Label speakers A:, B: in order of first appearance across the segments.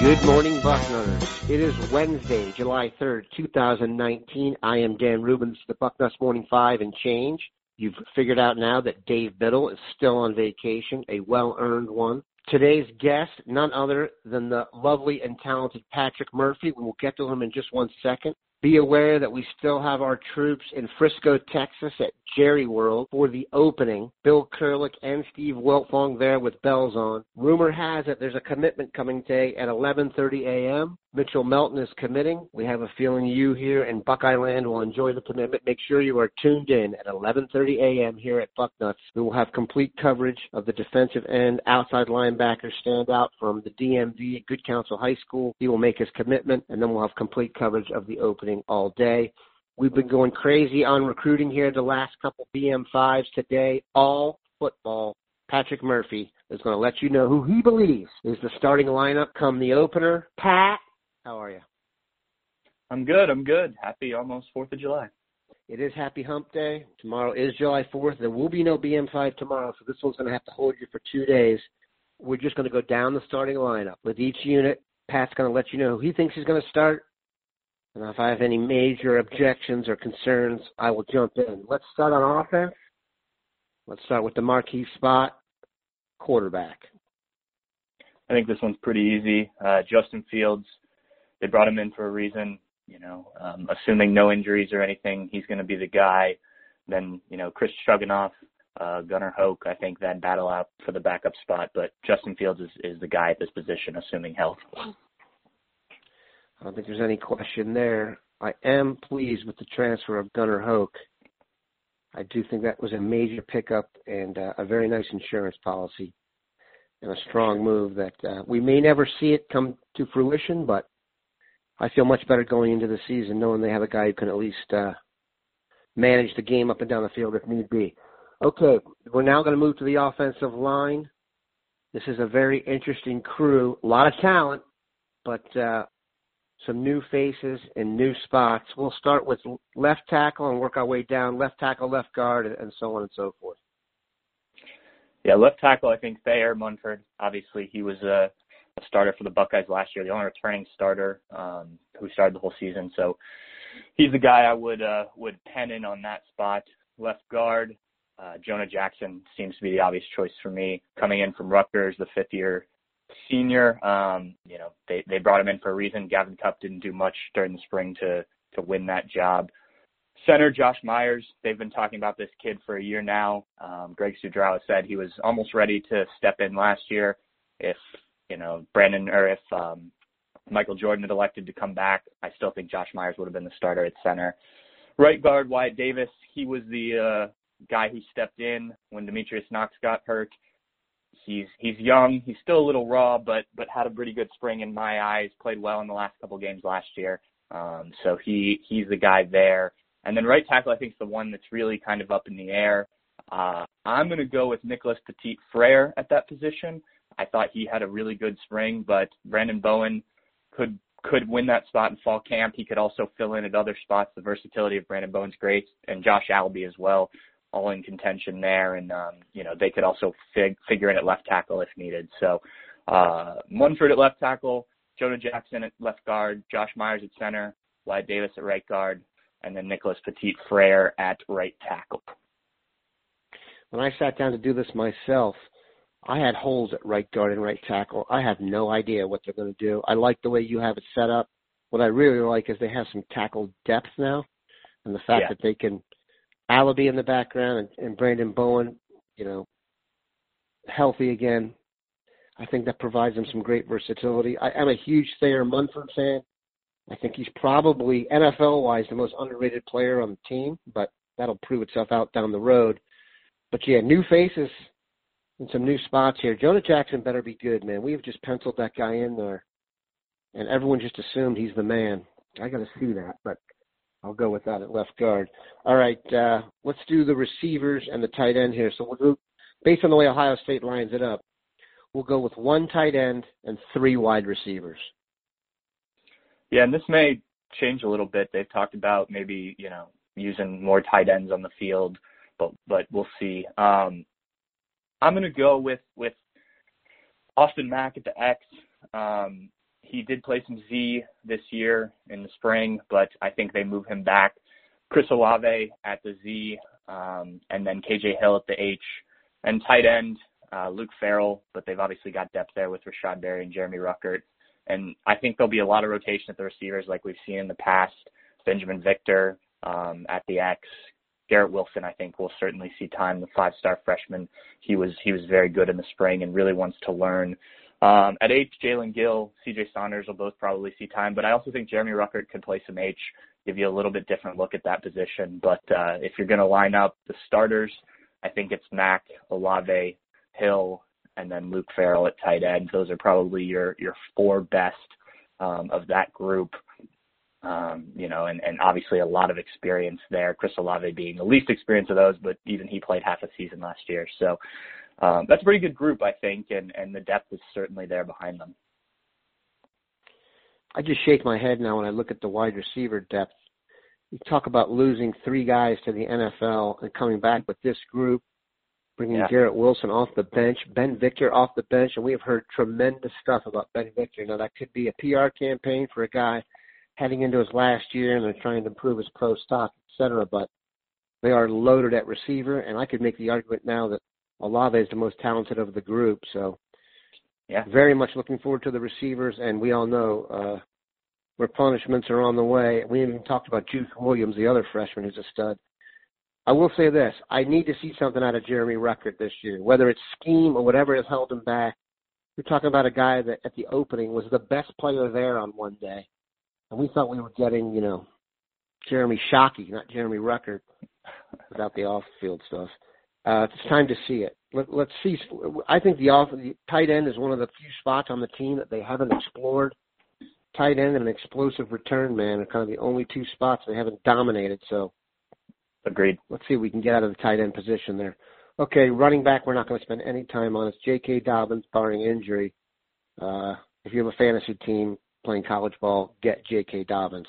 A: Good morning, Bucknutters. It is Wednesday, July 3rd, 2019. I am Dan Rubens, the Bucknuts Morning Five and change. You've figured out now that Dave Biddle is still on vacation, a well-earned one. Today's guest, none other than the lovely and talented Patrick Murphy. We will get to him in just one second. Be aware that we still have our troops in Frisco, Texas at Jerry World for the opening. Bill Kurelic and Steve Wiltfong there with bells on. Rumor has it there's a commitment coming today at 11:30 a.m. Mitchell Melton is committing. We have a feeling you here in Buckeye Land will enjoy the commitment. Make sure you are tuned in at 11:30 a.m. here at Bucknuts. We will have complete coverage of the defensive end, outside linebacker standout from the DMV at Good Counsel High School. He will make his commitment, and then we'll have complete coverage of the opening all day. We've been going crazy on recruiting here the last couple BM5s today. All football. Patrick Murphy is going to let you know who he believes is the starting lineup come the opener. Pat, how are you?
B: I'm good. I'm good. Happy almost 4th of July.
A: It is Happy Hump Day. Tomorrow is July 4th. There will be no BM5 tomorrow, so this one's going to have to hold you for two days. We're just going to go down the starting lineup. With each unit, Pat's going to let you know who he thinks he's going to start, and if I have any major objections or concerns, I will jump in. Let's start on offense. Let's start with the marquee spot, quarterback.
B: I think this one's pretty easy. Uh, Justin Fields, they brought him in for a reason. You know, um, assuming no injuries or anything, he's going to be the guy. Then, you know, Chris Stroganoff, uh, Gunnar Hoak, I think that battle out for the backup spot. But Justin Fields is, is the guy at this position, assuming health.
A: I don't think there's any question there. I am pleased with the transfer of Gunnar Hoak. I do think that was a major pickup and uh, a very nice insurance policy and a strong move that uh, we may never see it come to fruition, but I feel much better going into the season knowing they have a guy who can at least uh, manage the game up and down the field if need be. Okay, we're now going to move to the offensive line. This is a very interesting crew, a lot of talent, but uh, some new faces and new spots. We'll start with left tackle and work our way down left tackle, left guard, and so on and so forth.
B: Yeah, left tackle, I think Thayer Munford. Obviously, he was a, a starter for the Buckeyes last year, the only returning starter um, who started the whole season. So he's the guy I would uh, would pen in on that spot. Left guard, uh, Jonah Jackson seems to be the obvious choice for me. Coming in from Rutgers, the fifth year senior. Um, you know, they they brought him in for a reason. Gavin Cupp didn't do much during the spring to to win that job. Center Josh Myers, they've been talking about this kid for a year now. Um, Greg Studrawa said he was almost ready to step in last year if you know Brandon or if um, Michael Jordan had elected to come back. I still think Josh Myers would have been the starter at center. Right guard Wyatt Davis, he was the uh, guy who stepped in when Demetrius Knox got hurt. He's he's young. He's still a little raw, but but had a pretty good spring in my eyes. Played well in the last couple games last year. Um, so he he's the guy there. And then right tackle, I think is the one that's really kind of up in the air. Uh, I'm going to go with Nicholas Petit Frere at that position. I thought he had a really good spring, but Branden Bowen could could win that spot in fall camp. He could also fill in at other spots. The versatility of Branden Bowen's great, and Josh Alabi as well all in contention there, and um, you know they could also fig- figure in at left tackle if needed. So uh, Munford at left tackle, Jonah Jackson at left guard, Josh Myers at center, Wyatt Davis at right guard, and then Nicholas Petit Frere at right tackle.
A: When I sat down to do this myself, I had holes at right guard and right tackle. I have no idea what they're going to do. I like the way you have it set up. What I really like is they have some tackle depth now, and the fact
B: yeah.
A: that they can Alabi in the background and, and Branden Bowen, you know, healthy again. I think that provides them some great versatility. I, I'm a huge Thayer Munford fan. I think he's probably NFL wise the most underrated player on the team, but that'll prove itself out down the road. But yeah, new faces and some new spots here. Jonah Jackson better be good, man. We've just penciled that guy in there, and everyone just assumed he's the man. I got to see that, but I'll go with that at left guard. All right, uh, let's do the receivers and the tight end here. So we'll do, based on the way Ohio State lines it up, we'll go with one tight end and three wide receivers.
B: Yeah, and this may change a little bit. They've talked about maybe you know using more tight ends on the field, but but we'll see. Um, I'm gonna go with with Austin Mack at the X. Um, he did play some Z this year in the spring, but I think they move him back. Chris Olave at the Z, um, and then KJ Hill at the H, and tight end uh, Luke Farrell, but they've obviously got depth there with Rashod Berry and Jeremy Ruckert. And I think there'll be a lot of rotation at the receivers like we've seen in the past. Binjimen Victor um, at the X. Garrett Wilson, I think, will certainly see time. The five-star freshman, he was he was very good in the spring and really wants to learn. Um, at H, Jalen Gill, C.J. Saunders will both probably see time, but I also think Jeremy Ruckert could play some H, give you a little bit different look at that position. But uh, if you're going to line up the starters, I think it's Mack, Olave, Hill, and then Luke Farrell at tight end. Those are probably your your four best um, of that group. Um, you know, and, and obviously a lot of experience there. Chris Olave being the least experienced of those, but even he played half a season last year. So um, that's a pretty good group, I think, and, and the depth is certainly there behind them.
A: I just shake my head now when I look at the wide receiver depth. You talk about losing three guys to the NFL and coming back with this group bringing yeah. Garrett Wilson off the bench, Ben Victor off the bench, and we have heard tremendous stuff about Ben Victor. Now that could be a PR campaign for a guy heading into his last year and they're trying to improve his pro stock, et cetera, but they are loaded at receiver, and I could make the argument now that Olave is the most talented of the group. So, yeah, very much looking forward to the receivers, and we all know uh, where punishments are on the way. We even talked about Juice Williams, the other freshman who's a stud. I will say this: I need to see something out of Jeremy Ruckert this year, whether it's scheme or whatever has held him back. You're talking about a guy that at the opening was the best player there on one day, and we thought we were getting, you know, Jeremy Shockey, not Jeremy Ruckert, without the off-field stuff. Uh, it's time to see it. Let, let's see. I think the off the tight end is one of the few spots on the team that they haven't explored. Tight end and an explosive return man are kind of the only two spots they haven't dominated. So
B: Agreed.
A: Let's see if we can get out of the tight end position there. Okay, running back, we're not going to spend any time on. It's J.K. Dobbins, barring injury. Uh, if you have a fantasy team playing college ball, get J.K. Dobbins.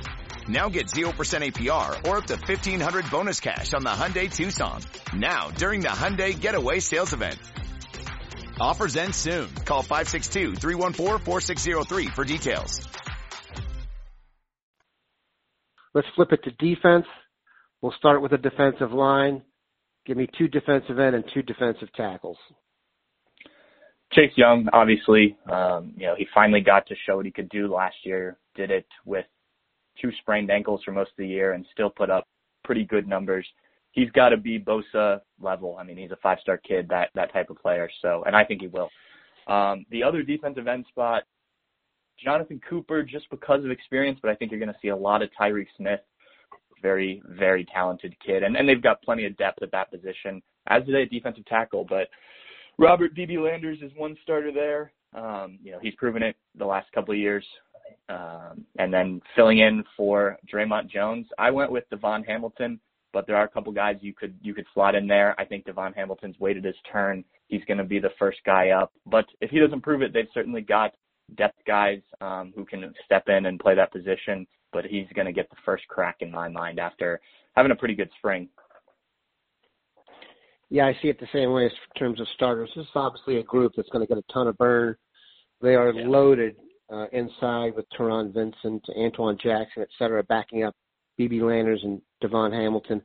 C: Now get 0% APR or up to 1500 bonus cash on the Hyundai Tucson. Now during the Hyundai Getaway Sales Event. Offers end soon. Call 562-314-4603 for details.
A: Let's flip it to defense. We'll start with a defensive line. Give me two defensive end and two defensive tackles.
B: Chase Young, obviously, um, you know, he finally got to show what he could do last year. Did it with two sprained ankles for most of the year and still put up pretty good numbers. He's got to be Bosa level. I mean, he's a five-star kid, that that type of player. So, and I think he will. Um, the other defensive end spot, Jonathan Cooper just because of experience, but I think you're going to see a lot of Tyreke Smith. Very, very talented kid. And, and they've got plenty of depth at that position, as do they defensive tackle. But Robert BB Landers is one starter there. Um, you know, he's proven it the last couple of years. Um, and then filling in for Dre'Mont Jones, I went with Davon Hamilton, but there are a couple guys you could you could slot in there. I think Davon Hamilton's waited his turn. He's going to be the first guy up. But if he doesn't prove it, they've certainly got depth guys um, who can step in and play that position, but he's going to get the first crack in my mind after having a pretty good spring.
A: Yeah, I see it the same way in terms of starters. This is obviously a group that's going to get a ton of burn. They are yeah. loaded uh, inside with Taron Vincent, Antwuan Jackson, et cetera, backing up BB Landers and Davon Hamilton.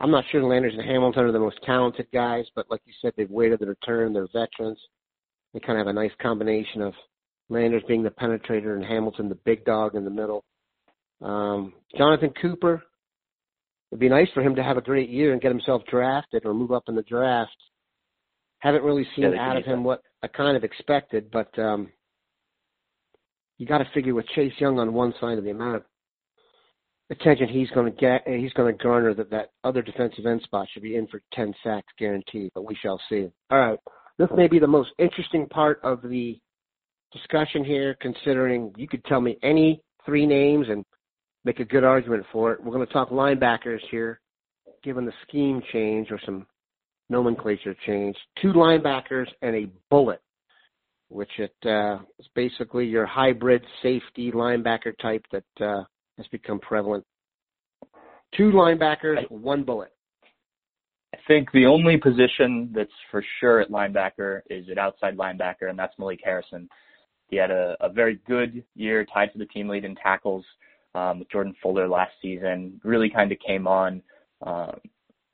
A: I'm not sure Landers and Hamilton are the most talented guys, but like you said, they've waited their turn. They're veterans. They kind of have a nice combination of Landers being the penetrator and Hamilton the big dog in the middle. Um, Jonathan Cooper, it'd be nice for him to have a great year and get himself drafted or move up in the draft. Haven't really seen
B: Yeah,
A: out of him what I kind of expected, but um, you got to figure with Chase Young on one side of the amount of attention he's going to get, eh, he's going to garner that that other defensive end spot should be in for 10 sacks guaranteed, but we shall see. All right. This may be the most interesting part of the discussion here, considering you could tell me any three names and make a good argument for it. We're going to talk linebackers here, given the scheme change or some nomenclature change. Two linebackers and a bullet, which it uh, is basically your hybrid safety linebacker type that uh, has become prevalent. Two linebackers, one bullet.
B: I think the only position that's for sure at linebacker is at outside linebacker, and that's Malik Harrison. He had a, a very good year, tied for the team lead in tackles um, with Jordan Fuller last season. Really kind of came on. Um,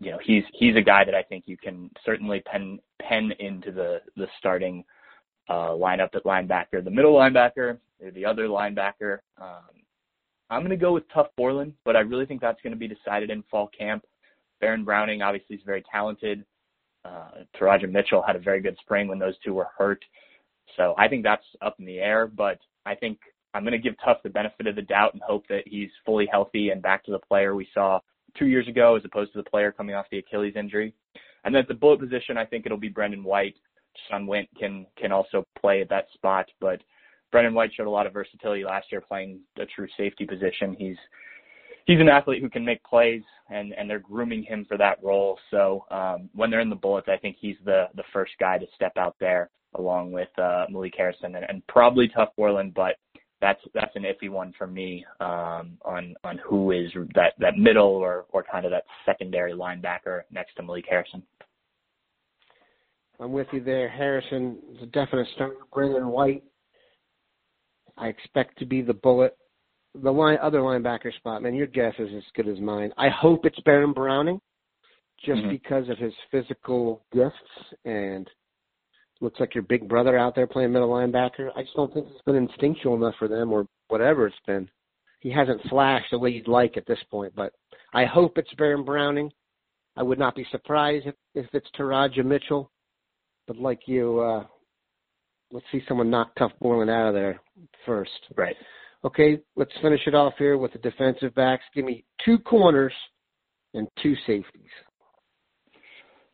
B: you know, he's he's a guy that I think you can certainly pen pen into the the starting uh, lineup at linebacker. The middle linebacker, or the other linebacker. Um, I'm going to go with Tuf Borland, but I really think that's going to be decided in fall camp. Baron Browning obviously is very talented. Uh, Teradja Mitchell had a very good spring when those two were hurt. So I think that's up in the air, but I think I'm going to give Tuf the benefit of the doubt and hope that he's fully healthy and back to the player we saw two years ago as opposed to the player coming off the Achilles injury. And then at the bullet position, I think it'll be Brendon White. Jahsen Wint can can also play at that spot, but Brendon White showed a lot of versatility last year playing the true safety position. He's he's an athlete who can make plays and and they're grooming him for that role. So um when they're in the bullets, I think he's the the first guy to step out there along with uh Malik Harrison and, and probably Tuf Borland, but that's that's an iffy one for me um on on who is that that middle or or kind of that secondary linebacker next to Malik Harrison.
A: I'm with you there. Harrison is a definite starter. Brendon White, I expect to be the bullet. The line, other linebacker spot, man, your guess is as good as mine. I hope it's Baron Browning, just
B: Mhm.
A: because of his physical gifts and looks like your big brother out there playing middle linebacker. I just don't think it's been instinctual enough for them or whatever it's been. He hasn't flashed the way you'd like at this point, but I hope it's Baron Browning. I would not be surprised if, if it's Teradja Mitchell. But like you, uh, let's see someone knock Tuf Borland out of there first.
B: Right.
A: Okay, let's finish it off here with the defensive backs. Give me two corners and two safeties.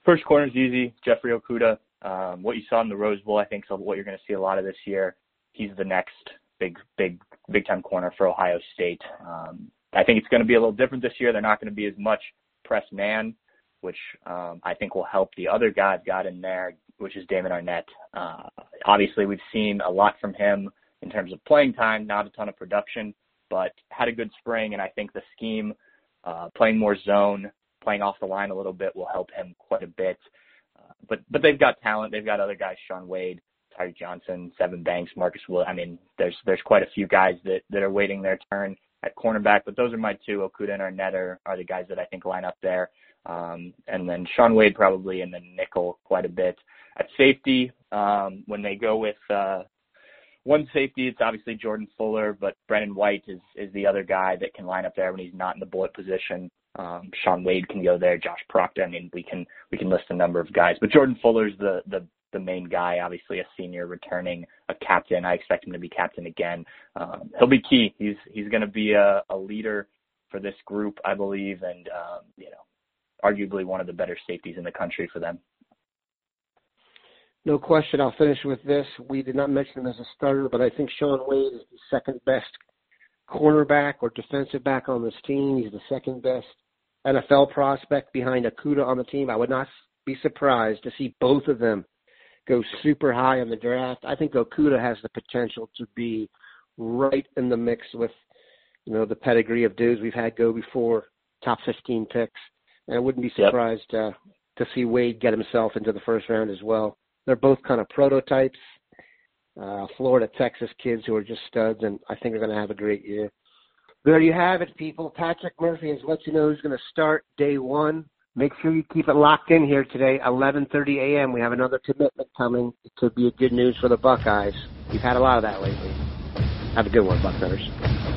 B: First corner is easy. Jeffrey Okudah. Um, what you saw in the Rose Bowl, I think, is what you're going to see a lot of this year. He's the next big, big, big time corner for Ohio State. Um, I think it's going to be a little different this year. They're not going to be as much press man, which um, I think will help the other guys got in there, which is Damon Arnette. Uh, obviously, we've seen a lot from him in terms of playing time, not a ton of production, but had a good spring, and I think the scheme, uh, playing more zone, playing off the line a little bit will help him quite a bit. Uh, but but they've got talent. They've got other guys, Shaun Wade, Tyreke Johnson, Sevyn Banks, Marcus Will. I mean, there's there's quite a few guys that that are waiting their turn at cornerback. But those are my two. Okudah and Arnette are, are the guys that I think line up there. Um, and then Shaun Wade probably, and then nickel quite a bit at safety. Um, when they go with uh, one safety, it's obviously Jordan Fuller, but Brendon White is is the other guy that can line up there when he's not in the bullet position. Um, Shaun Wade can go there. Josh Proctor. I mean, we can we can list a number of guys, but Jordan Fuller's the the the main guy. Obviously, a senior returning, a captain. I expect him to be captain again. Um, he'll be key. He's he's going to be a, a leader for this group, I believe, and um, you know, arguably one of the better safeties in the country for them.
A: No question. I'll finish with this. We did not mention him as a starter, but I think Shaun Wade is the second best cornerback or defensive back on this team. He's the second best NFL prospect behind Okudah on the team. I would not be surprised to see both of them go super high in the draft. I think Okudah has the potential to be right in the mix with, you know, the pedigree of dudes we've had go before, top 15 picks. And I wouldn't be surprised yep. uh, to see Wade get himself into the first round as well. They're both kind of prototypes, uh, Florida, Texas kids who are just studs, and I think they're going to have a great year. There you have it, people. Patrick Murphy has let you know who's going to start day one. Make sure you keep it locked in here today, 11:30 a.m. We have another commitment coming. It could be a good news for the Buckeyes. We've had a lot of that lately. Have a good one, Bucknutters.